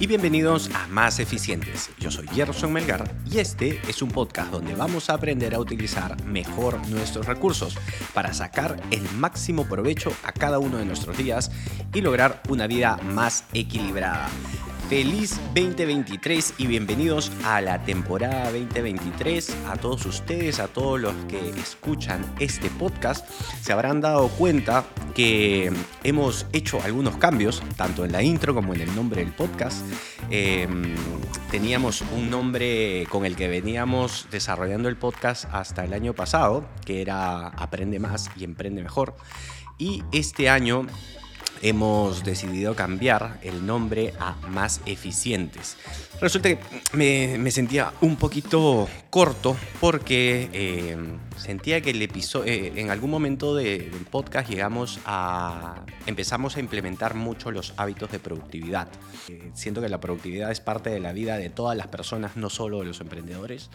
y bienvenidos a Más Eficientes. Yo soy Gerson Melgar y este es un podcast donde vamos a aprender a utilizar mejor nuestros recursos para sacar el máximo provecho a cada uno de nuestros días y lograr una vida más equilibrada. Feliz 2023 y bienvenidos a la temporada 2023. A todos ustedes, a todos los que escuchan este podcast, se habrán dado cuenta que hemos hecho algunos cambios, tanto en la intro como en el nombre del podcast. Em, teníamos un nombre con el que veníamos desarrollando el podcast hasta el año pasado, que era Aprende más y emprende mejor. Y este año hemos decidido cambiar el nombre a Más Eficientes. Resulta que me, sentía un poquito corto porque eh, sentía que el episodio, eh, en algún momento del podcast llegamos a, empezamos a implementar mucho los hábitos de productividad. Eh, siento que la productividad es parte de la vida de todas las personas, no solo de los emprendedores.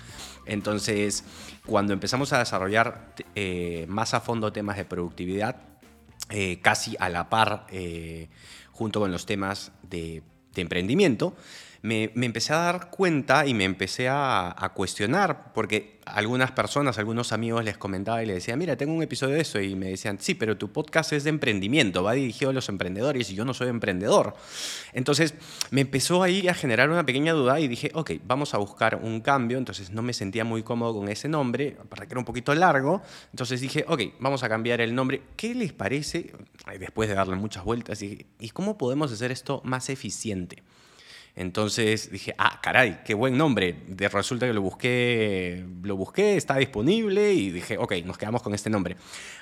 Entonces, cuando empezamos a desarrollar más a fondo temas de productividad, eh, casi a la par eh, junto con los temas de, de emprendimiento, me, empecé a dar cuenta y me empecé a, cuestionar, porque algunas personas, algunos amigos les comentaba y les decía, mira, tengo un episodio de eso, y me decían, sí, pero tu podcast es de emprendimiento, va dirigido a los emprendedores y yo no soy emprendedor. Entonces me empezó ahí a generar una pequeña duda y dije, ok, vamos a buscar un cambio, entonces no me sentía muy cómodo con ese nombre, aparte que era un poquito largo, entonces dije, ok, vamos a cambiar el nombre. ¿Qué les parece, después de darle muchas vueltas, y, ¿y cómo podemos hacer esto más eficiente? Entonces dije, ah, caray, qué buen nombre. De, resulta que lo busqué, lo busqué, está disponible y dije, ok, nos quedamos con este nombre.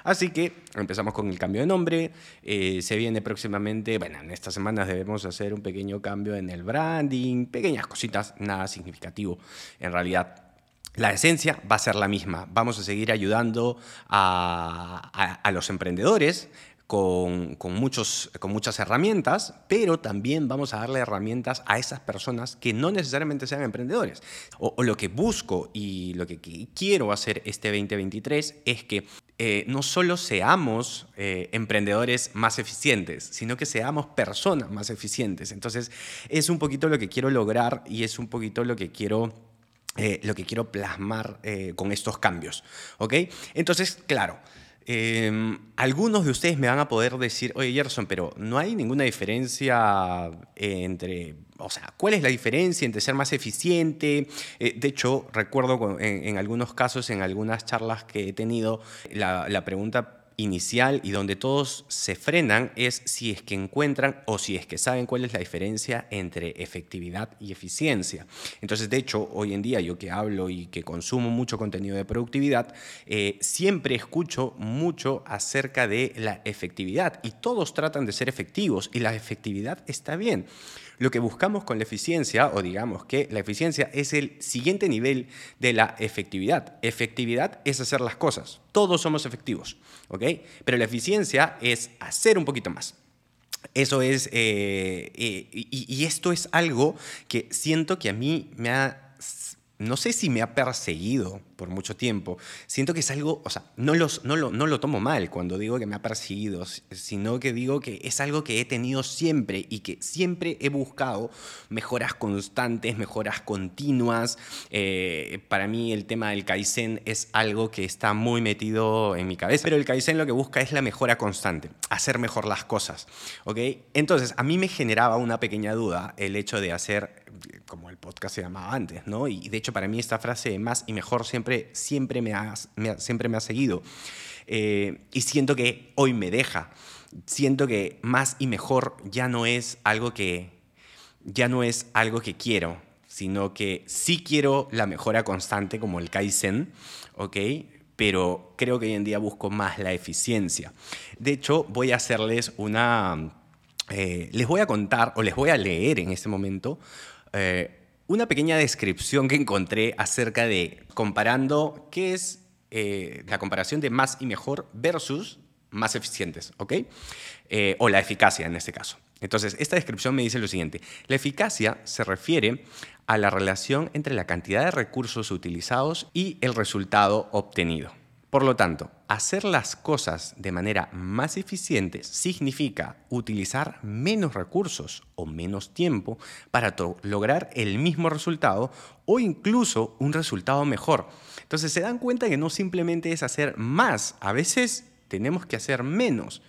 Así que empezamos con el cambio de nombre. Eh, se viene próximamente, bueno, en estas semanas debemos hacer un pequeño cambio en el branding, pequeñas cositas, nada significativo en realidad. La esencia va a ser la misma. Vamos a seguir ayudando a, a los emprendedores con, muchos, con muchas herramientas, pero también vamos a darle herramientas a esas personas que no necesariamente sean emprendedores. O, lo que busco y lo que quiero hacer este 2023 es que eh, no solo seamos eh, emprendedores más eficientes, sino que seamos personas más eficientes. Entonces, es un poquito lo que quiero lograr y es un poquito lo que quiero... Eh, lo que quiero plasmar con estos cambios. ¿ok? Entonces, claro, Em, algunos de ustedes me van a poder decir, oye Gerson, pero no hay ninguna diferencia entre, o sea, ¿cuál es la diferencia entre ser más eficiente? Eh, de hecho, recuerdo en, algunos casos, en algunas charlas que he tenido, la, la pregunta inicial y donde todos se frenan es si es que encuentran o si es que saben cuál es la diferencia entre efectividad y eficiencia. Entonces, de hecho, hoy en día yo que hablo y que consumo mucho contenido de productividad, eh, siempre escucho mucho acerca de la efectividad y todos tratan de ser efectivos y la efectividad está bien. Lo que buscamos con la eficiencia, o digamos que la eficiencia es el siguiente nivel de la efectividad. Efectividad es hacer las cosas. Todos somos efectivos, ¿ok? Pero la eficiencia es hacer un poquito más. Eso es, eh, eh, y esto es algo que siento que a mí me ha, no sé si me ha perseguido por mucho tiempo. Siento que es algo, o sea, no, los, no, lo, no lo tomo mal cuando digo que me ha perseguido, sino que digo que es algo que he tenido siempre y que siempre he buscado mejoras constantes, mejoras continuas. Eh, para mí el tema del Kaizen es algo que está muy metido en mi cabeza, pero el Kaizen lo que busca es la mejora constante, hacer mejor las cosas. ¿ok? Entonces, a mí me generaba una pequeña duda el hecho de hacer, como el podcast se llamaba antes, ¿no? Y de hecho para mí esta frase más y mejor siempre siempre, me, ha, siempre me ha seguido. Eh, y siento que hoy me deja. Siento que más y mejor ya no es algo que, ya no es algo que quiero, sino que sí quiero la mejora constante como el Kaizen, ¿ok? Pero creo que hoy en día busco más la eficiencia. De hecho, voy a hacerles una... Eh, les voy a contar o les voy a leer en este momento eh, una pequeña descripción que encontré acerca de comparando qué es eh, la comparación de más y mejor versus más eficientes, ¿ok? Eh, o la eficacia en este caso. Entonces, esta descripción me dice lo siguiente. La eficacia se refiere a la relación entre la cantidad de recursos utilizados y el resultado obtenido. Por lo tanto, hacer las cosas de manera más eficiente significa utilizar menos recursos o menos tiempo para lograr el mismo resultado o incluso un resultado mejor. Entonces se dan cuenta que no simplemente es hacer más, a veces tenemos que hacer menos.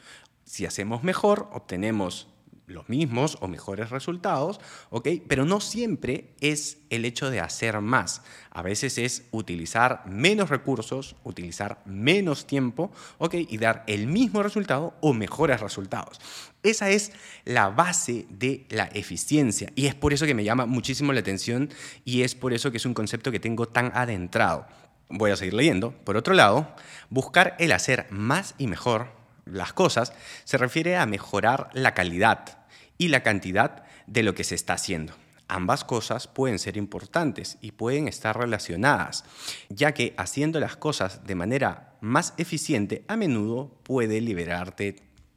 Si hacemos mejor, obtenemos los mismos o mejores resultados, ¿ok? Pero no siempre es el hecho de hacer más. A veces es utilizar menos recursos, utilizar menos tiempo, ¿ok? Y dar el mismo resultado o mejores resultados. Esa es la base de la eficiencia y es por eso que me llama muchísimo la atención y es por eso que es un concepto que tengo tan adentrado. Voy a seguir leyendo. Por otro lado, buscar el hacer más y mejor las cosas se refiere a mejorar la calidad, y la cantidad de lo que se está haciendo. Ambas cosas pueden ser importantes y pueden estar relacionadas, ya que haciendo las cosas de manera más eficiente a menudo puede liberarte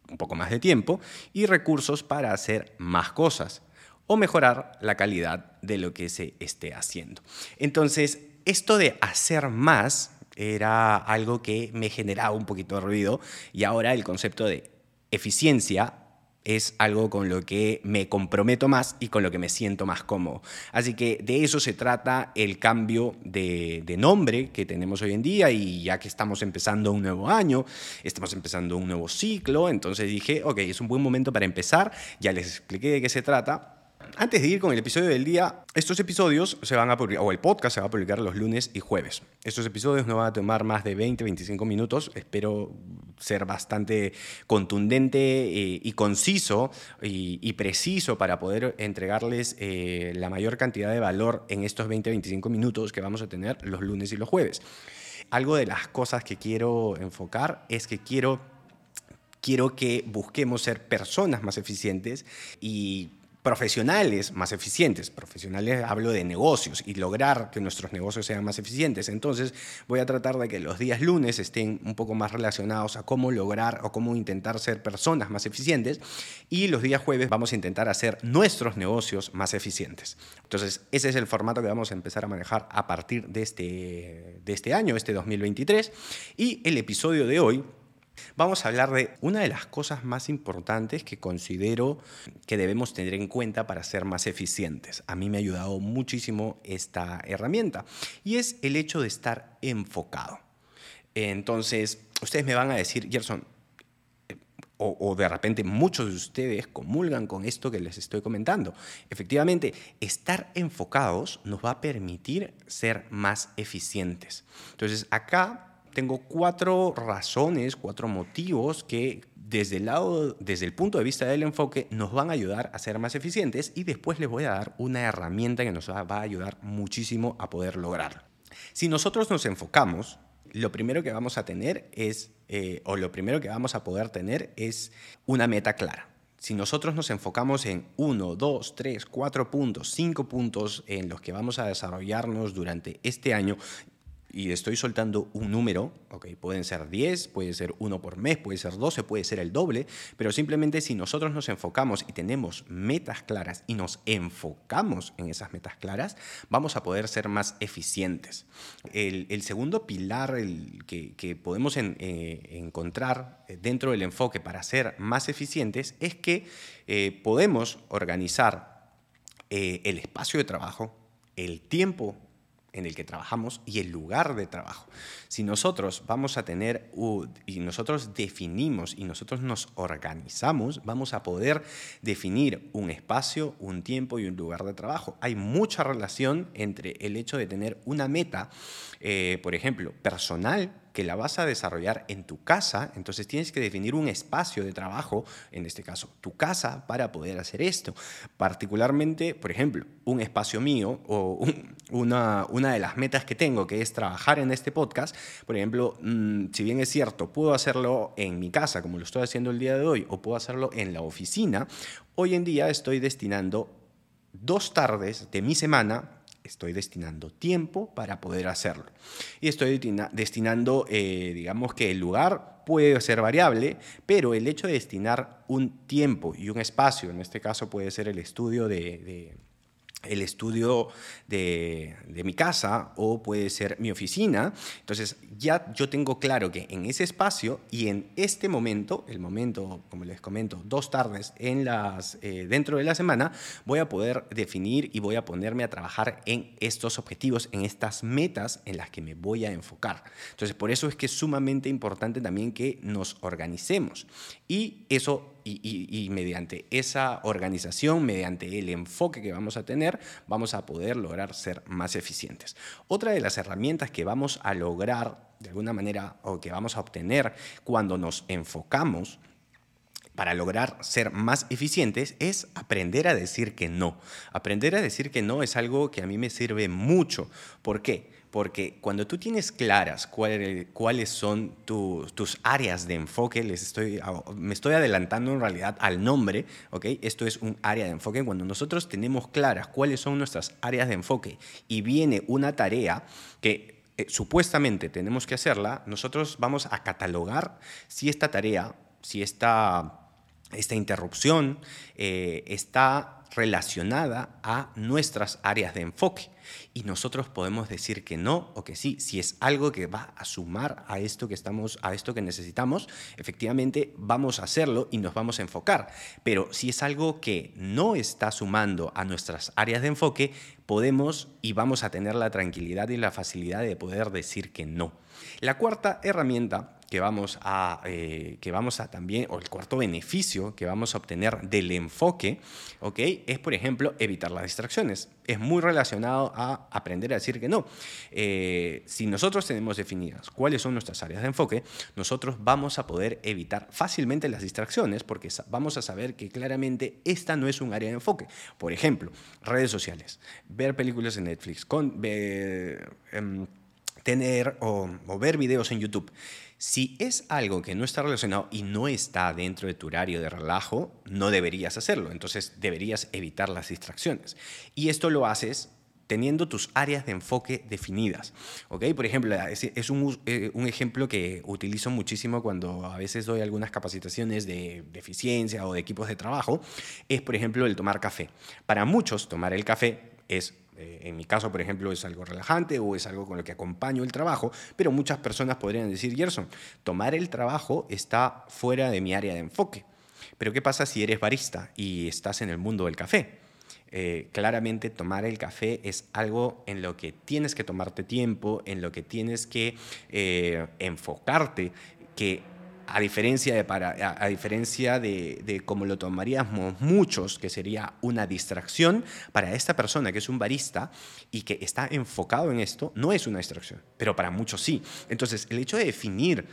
un poco más de tiempo y recursos para hacer más cosas o mejorar la calidad de lo que se esté haciendo. Entonces, esto de hacer más era algo que me generaba un poquito de ruido y ahora el concepto de eficiencia es algo con lo que me comprometo más y con lo que me siento más cómodo. Así que de eso se trata el cambio de, nombre que tenemos hoy en día y ya que estamos empezando un nuevo año, estamos empezando un nuevo ciclo, entonces dije, ok, es un buen momento para empezar, ya les expliqué de qué se trata antes de ir con el episodio del día, estos episodios se van a publicar, o el podcast se va a publicar los lunes y jueves. Estos episodios no van a tomar más de 20, 25 minutos. Espero ser bastante contundente eh, y conciso y, preciso para poder entregarles eh, la mayor cantidad de valor en estos 20, 25 minutos que vamos a tener los lunes y los jueves. Algo de las cosas que quiero enfocar es que quiero quiero que busquemos ser personas más eficientes y profesionales más eficientes. Profesionales hablo de negocios y lograr que nuestros negocios sean más eficientes. Entonces voy a tratar de que los días lunes estén un poco más relacionados a cómo lograr o cómo intentar ser personas más eficientes y los días jueves vamos a intentar hacer nuestros negocios más eficientes. Entonces ese es el formato que vamos a empezar a manejar a partir de este, de este año, este 2023. Y el episodio de hoy Vamos a hablar de una de las cosas más importantes que considero que debemos tener en cuenta para ser más eficientes. A mí me ha ayudado muchísimo esta herramienta y es el hecho de estar enfocado. Entonces, ustedes me van a decir, Gerson, o, o, de repente muchos de ustedes comulgan con esto que les estoy comentando. Efectivamente, estar enfocados nos va a permitir ser más eficientes. Entonces, acá tengo cuatro razones, cuatro motivos que desde el, lado, desde el punto de vista del enfoque nos van a ayudar a ser más eficientes y después les voy a dar una herramienta que nos va a ayudar muchísimo a poder lograrlo. Si nosotros nos enfocamos, lo primero que vamos a tener es, eh, o lo primero que vamos a poder tener es una meta clara. Si nosotros nos enfocamos en uno, dos, tres, cuatro puntos, cinco puntos en los que vamos a desarrollarnos durante este año, y estoy soltando un número, okay, pueden ser 10, puede ser uno por mes, puede ser 12, puede ser el doble, pero simplemente si nosotros nos enfocamos y tenemos metas claras y nos enfocamos en esas metas claras, vamos a poder ser más eficientes. El, segundo pilar que, podemos eh, encontrar dentro del enfoque para ser más eficientes es que eh, podemos organizar eh, el espacio de trabajo, el tiempo en el que trabajamos y el lugar de trabajo. Si nosotros vamos a tener y nosotros definimos y nosotros nos organizamos, vamos a poder definir un espacio, un tiempo y un lugar de trabajo. Hay mucha relación entre el hecho de tener una meta, eh, por ejemplo, personal que la vas a desarrollar en tu casa, entonces tienes que definir un espacio de trabajo, en este caso tu casa, para poder hacer esto. Particularmente, por ejemplo, un espacio mío o una, una de las metas que tengo, que es trabajar en este podcast, por ejemplo, mm, si bien es cierto, puedo hacerlo en mi casa, como lo estoy haciendo el día de hoy, o puedo hacerlo en la oficina, hoy en día estoy destinando dos tardes de mi semana estoy destinando tiempo para poder hacerlo. Y estoy destinando, eh, digamos que el lugar puede ser variable, pero el hecho de destinar un tiempo y un espacio, en este caso puede ser el estudio de, el estudio de, mi casa o puede ser mi oficina. Entonces ya yo tengo claro que en ese espacio y en este momento, el momento, como les comento, dos tardes en las, eh, dentro de la semana, voy a poder definir y voy a ponerme a trabajar en estos objetivos, en estas metas en las que me voy a enfocar. Entonces por eso es que es sumamente importante también que nos organicemos y eso y, mediante esa organización, mediante el enfoque que vamos a tener, vamos a poder lograr ser más eficientes. Otra de las herramientas que vamos a lograr de alguna manera o que vamos a obtener cuando nos enfocamos para lograr ser más eficientes es aprender a decir que no. Aprender a decir que no es algo que a mí me sirve mucho. ¿Por qué? Porque cuando tú tienes claras cuáles son tus áreas de enfoque, les estoy, me estoy adelantando en realidad al nombre, ¿ok? Esto es un área de enfoque. Cuando nosotros tenemos claras cuáles son nuestras áreas de enfoque y viene una tarea que eh, supuestamente tenemos que hacerla, nosotros vamos a catalogar si esta tarea, si esta, esta interrupción eh, está relacionada a nuestras áreas de enfoque. Y nosotros podemos decir que no o que sí. Si es algo que va a sumar a esto que estamos, a esto que necesitamos, efectivamente vamos a hacerlo y nos vamos a enfocar. Pero si es algo que no está sumando a nuestras áreas de enfoque, podemos y vamos a tener la tranquilidad y la facilidad de poder decir que no. La cuarta herramienta que vamos a, eh, que vamos a también, o el cuarto beneficio que vamos a obtener del enfoque, ¿ok? Es, por ejemplo, evitar las distracciones. Es muy relacionado a aprender a decir que no. Eh, si nosotros tenemos definidas cuáles son nuestras áreas de enfoque, nosotros vamos a poder evitar fácilmente las distracciones porque vamos a saber que claramente esta no es un área de enfoque. Por ejemplo, redes sociales, ver películas en Netflix, con, em, tener o, o ver videos en YouTube. Si es algo que no está relacionado y no está dentro de tu horario de relajo, no deberías hacerlo. Entonces deberías evitar las distracciones. Y esto lo haces teniendo tus áreas de enfoque definidas. ¿ok? Por ejemplo, es, un, eh, un, ejemplo que utilizo muchísimo cuando a veces doy algunas capacitaciones de, de, eficiencia o de equipos de trabajo, es por ejemplo el tomar café. Para muchos tomar el café es eh, en mi caso, por ejemplo, es algo relajante o es algo con lo que acompaño el trabajo, pero muchas personas podrían decir, Gerson, tomar el trabajo está fuera de mi área de enfoque. Pero ¿qué pasa si eres barista y estás en el mundo del café? Eh, claramente tomar el café es algo en lo que tienes que tomarte tiempo, en lo que tienes que eh, enfocarte, que a diferencia de, para, a, diferencia de, de como lo tomaríamos muchos, que sería una distracción, para esta persona que es un barista y que está enfocado en esto, no es una distracción, pero para muchos sí. Entonces, el hecho de definir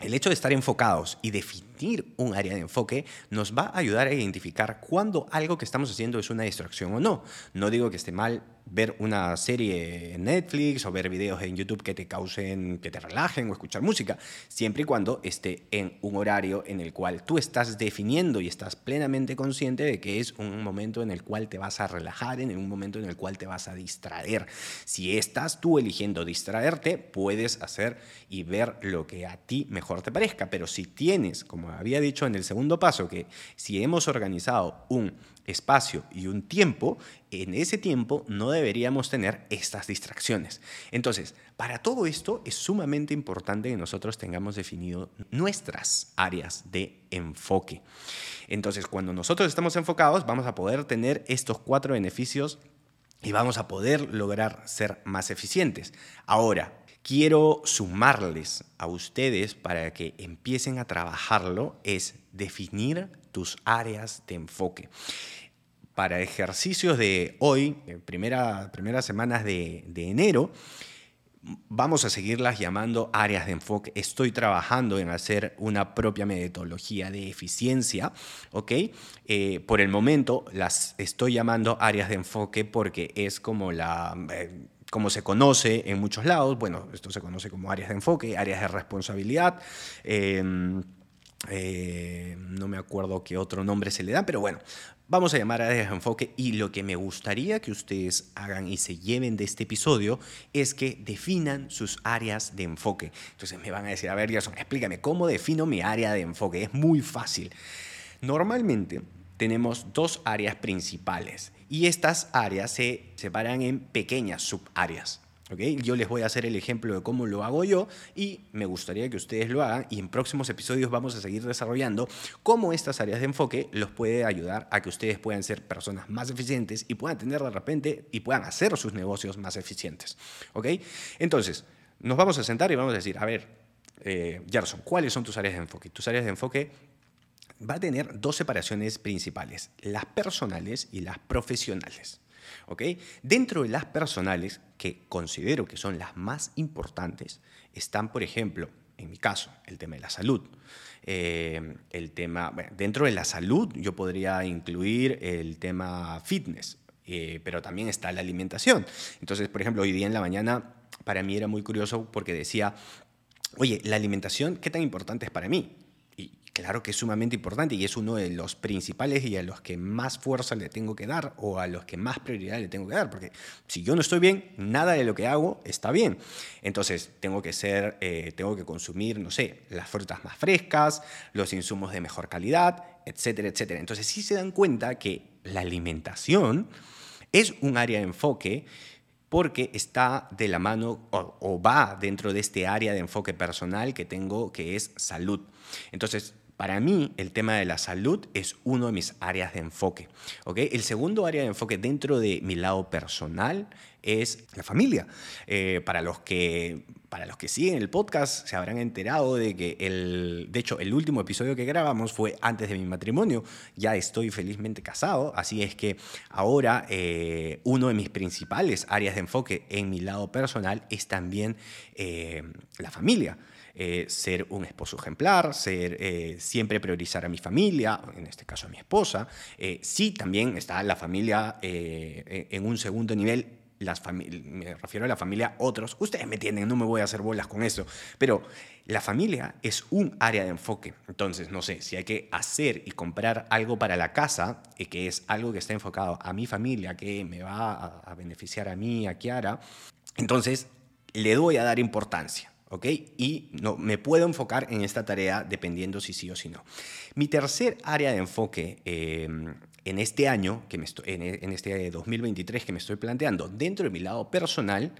el hecho de estar enfocados y definir un área de enfoque nos va a ayudar a identificar cuándo algo que estamos haciendo es una distracción o no. No digo que esté mal ver una serie en Netflix o ver videos en YouTube que te causen, que te relajen o escuchar música, siempre y cuando esté en un horario en el cual tú estás definiendo y estás plenamente consciente de que es un momento en el cual te vas a relajar, en un momento en el cual te vas a distraer. Si estás tú eligiendo distraerte, puedes hacer y ver lo que a ti mejor te parezca, pero si tienes, como había dicho en el segundo paso, que si hemos organizado un espacio y un tiempo, en ese tiempo no deberíamos tener estas distracciones. Entonces, para todo esto es sumamente importante que nosotros tengamos definido nuestras áreas de enfoque. Entonces, cuando nosotros estamos enfocados, vamos a poder tener estos cuatro beneficios y vamos a poder lograr ser más eficientes. Ahora, quiero sumarles a ustedes para que empiecen a trabajarlo es definir tus áreas de enfoque para ejercicios de hoy, primera, primeras semanas de, enero, vamos a seguirlas llamando áreas de enfoque. Estoy trabajando en hacer una propia metodología de eficiencia, ¿ok? Eh, por el momento las estoy llamando áreas de enfoque porque es como la... Eh, como se conoce en muchos lados, bueno, esto se conoce como áreas de enfoque, áreas de responsabilidad. Em, eh, no me acuerdo qué otro nombre se le da, pero bueno, vamos a llamar a de enfoque y lo que me gustaría que ustedes hagan y se lleven de este episodio es que definan sus áreas de enfoque. Entonces me van a decir, a ver, Gerson, explícame, ¿cómo defino mi área de enfoque? Es muy fácil. Normalmente tenemos dos áreas principales Y estas áreas se separan en pequeñas subáreas. Yo les voy a hacer el ejemplo de cómo lo hago yo y me gustaría que ustedes lo hagan y en próximos episodios vamos a seguir desarrollando cómo estas áreas de enfoque los puede ayudar a que ustedes puedan ser personas más eficientes y puedan tener de repente y puedan hacer sus negocios más eficientes. ¿ok? Entonces, nos vamos a sentar y vamos a decir, a ver, eh, Gerson, ¿cuáles son tus áreas de enfoque? Tus áreas de enfoque va a tener dos separaciones principales, las personales y las profesionales. Dentro de las personales, que considero que son las más importantes, están, por ejemplo, en mi caso, el tema de la salud. Eh, el tema, dentro de la salud yo podría incluir el tema fitness, eh, pero también está la alimentación. Entonces, por ejemplo, hoy día en la mañana para mí era muy curioso porque decía, oye, la alimentación, ¿qué tan importante es para mí? Claro que es sumamente importante y es uno de los principales y a los que más fuerza le tengo que dar o a los que más prioridad le tengo que dar, porque si yo no estoy bien, nada de lo que hago está bien. Entonces tengo que ser, eh, tengo que consumir, no sé, las frutas más frescas, los insumos de mejor calidad, etcétera, etcétera. Entonces sí se dan cuenta que la alimentación es un área de enfoque porque está de la mano o, va dentro de este área de enfoque personal que tengo, que es salud. Entonces, para mí, el tema de la salud es uno de mis áreas de enfoque. ¿okay? El segundo área de enfoque dentro de mi lado personal es la familia. Eh, para, los que, para los que siguen el podcast, se habrán enterado de que, el, de hecho, el último episodio que grabamos fue antes de mi matrimonio. Ya estoy felizmente casado, así es que ahora eh, uno de mis principales áreas de enfoque en mi lado personal es también eh, la familia. Eh, ser un esposo ejemplar, ser, eh, siempre priorizar a mi familia, en este caso a mi esposa. Eh, sí, también está la familia en un segundo nivel. Me refiero a la familia otros. Ustedes me entienden, no me voy a hacer bolas con eso. Pero la familia es un área de enfoque. Entonces, no sé, si hay que hacer y comprar algo para la casa, que es algo que está enfocado a mi familia, que me va a, a beneficiar a mí, a Kiara, entonces le doy a dar importancia. ¿Ok? Y no, me puedo enfocar en esta tarea dependiendo si sí o si no. Mi tercer área de enfoque em, en este año, que me estoy, en, este 2023 que me estoy planteando, dentro de mi lado personal,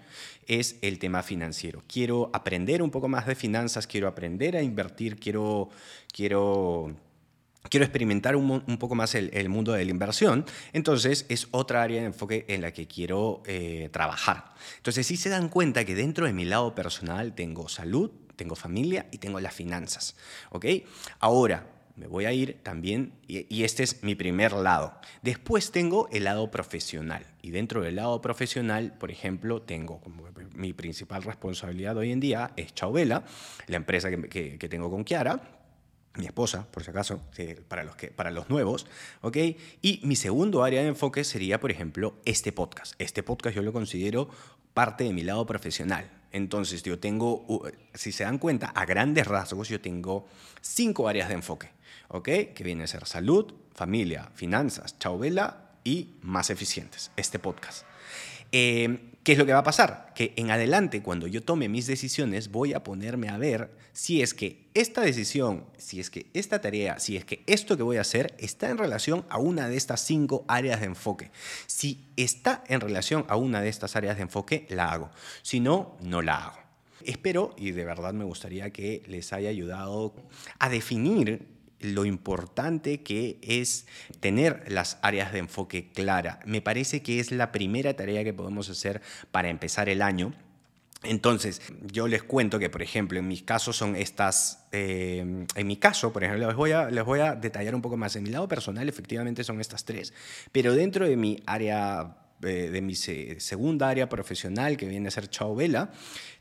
es el tema financiero. Quiero aprender un poco más de finanzas, quiero aprender a invertir, quiero, quiero quiero experimentar un, poco más el, mundo de la inversión, entonces es otra área de enfoque en la que quiero eh, trabajar. Entonces sí se dan cuenta que dentro de mi lado personal tengo salud, tengo familia y tengo las finanzas. ¿ok? Ahora, me voy a ir también, y, este es mi primer lado. Después tengo el lado profesional. Y dentro del lado profesional, por ejemplo, tengo como mi principal responsabilidad hoy en día es Chauvela, la empresa que, que tengo con Kiara mi esposa, por si acaso, para los, que, para los nuevos, ¿ok? Y mi segundo área de enfoque sería, por ejemplo, este podcast. Este podcast yo lo considero parte de mi lado profesional. Entonces, yo tengo, si se dan cuenta, a grandes rasgos, yo tengo cinco áreas de enfoque, ¿ok? Que vienen a ser salud, familia, finanzas, chauvela y más eficientes, este podcast. Eh, ¿Qué es lo que va a pasar? Que en adelante, cuando yo tome mis decisiones, voy a ponerme a ver si es que esta decisión, si es que esta tarea, si es que esto que voy a hacer está en relación a una de estas cinco áreas de enfoque. Si está en relación a una de estas áreas de enfoque, la hago. Si no, no la hago. Espero y de verdad me gustaría que les haya ayudado a definir lo importante que es tener las áreas de enfoque clara. Me parece que es la primera tarea que podemos hacer para empezar el año. Entonces, yo les cuento que, por ejemplo, en mis casos son estas, eh, en mi caso, por ejemplo, les voy, a, les voy a detallar un poco más. En mi lado personal, efectivamente, son estas tres. Pero dentro de mi área, eh, de mi segunda área profesional, que viene a ser Chao Vela,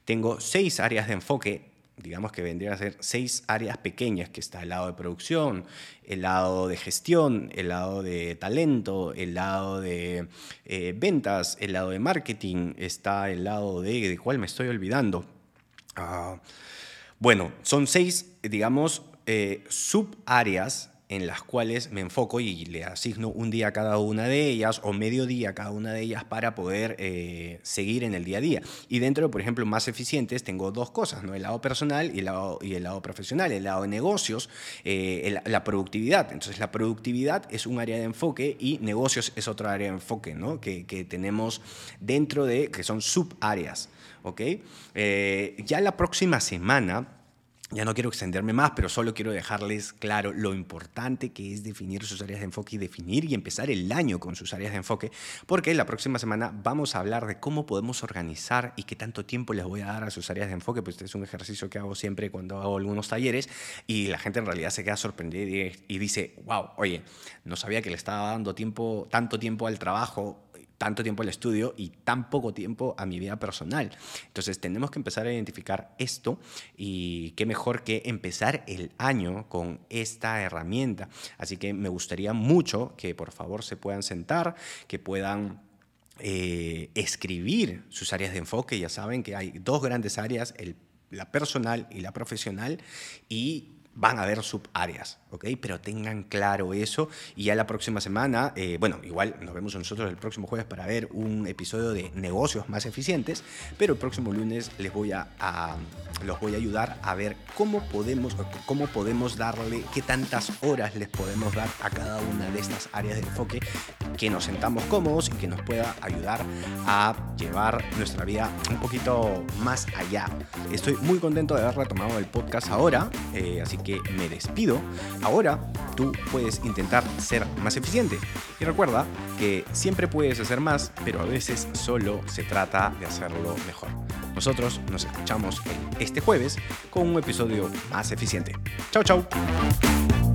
tengo seis áreas de enfoque digamos que vendría a ser seis áreas pequeñas, que está el lado de producción, el lado de gestión, el lado de talento, el lado de eh, ventas, el lado de marketing, está el lado de, de cuál me estoy olvidando. Ah, bueno, son seis, digamos, eh, subáreas en las cuales me enfoco y le asigno un día a cada una de ellas o medio día a cada una de ellas para poder eh, seguir en el día a día. Y dentro, por ejemplo, más eficientes, tengo dos cosas, ¿no? el lado personal y el lado, y el lado profesional, el lado de negocios, eh, la productividad. Entonces, la productividad es un área de enfoque y negocios es otra área de enfoque ¿no? que, que tenemos dentro de, que son subáreas. ¿ok? Eh, ya la próxima semana ya no quiero extenderme más, pero solo quiero dejarles claro lo importante que es definir sus áreas de enfoque y definir y empezar el año con sus áreas de enfoque, porque la próxima semana vamos a hablar de cómo podemos organizar y qué tanto tiempo les voy a dar a sus áreas de enfoque, pues este es un ejercicio que hago siempre cuando hago algunos talleres y la gente en realidad se queda sorprendida y dice, wow, oye, no sabía que le estaba dando tiempo, tanto tiempo al trabajo tanto tiempo al estudio y tan poco tiempo a mi vida personal. Entonces tenemos que empezar a identificar esto y qué mejor que empezar el año con esta herramienta. Así que me gustaría mucho que por favor se puedan sentar, que puedan eh, escribir sus áreas de enfoque. Ya saben que hay dos grandes áreas, la personal y la profesional, y van a haber subáreas, ¿ok? Pero tengan claro eso y ya la próxima semana, eh, bueno, igual nos vemos nosotros el próximo jueves para ver un episodio de negocios más eficientes, pero el próximo lunes les voy a, los voy a ayudar a ver cómo podemos, cómo podemos darle, qué tantas horas les podemos dar a cada una de estas áreas de enfoque que nos sentamos cómodos y que nos pueda ayudar a llevar nuestra vida un poquito más allá. Estoy muy contento de haber retomado el podcast ahora, eh, así que me despido. Ahora tú puedes intentar ser más eficiente. Y recuerda que siempre puedes hacer más, pero a veces solo se trata de hacerlo mejor. Nosotros nos escuchamos este jueves con un episodio más eficiente. Chao, chao.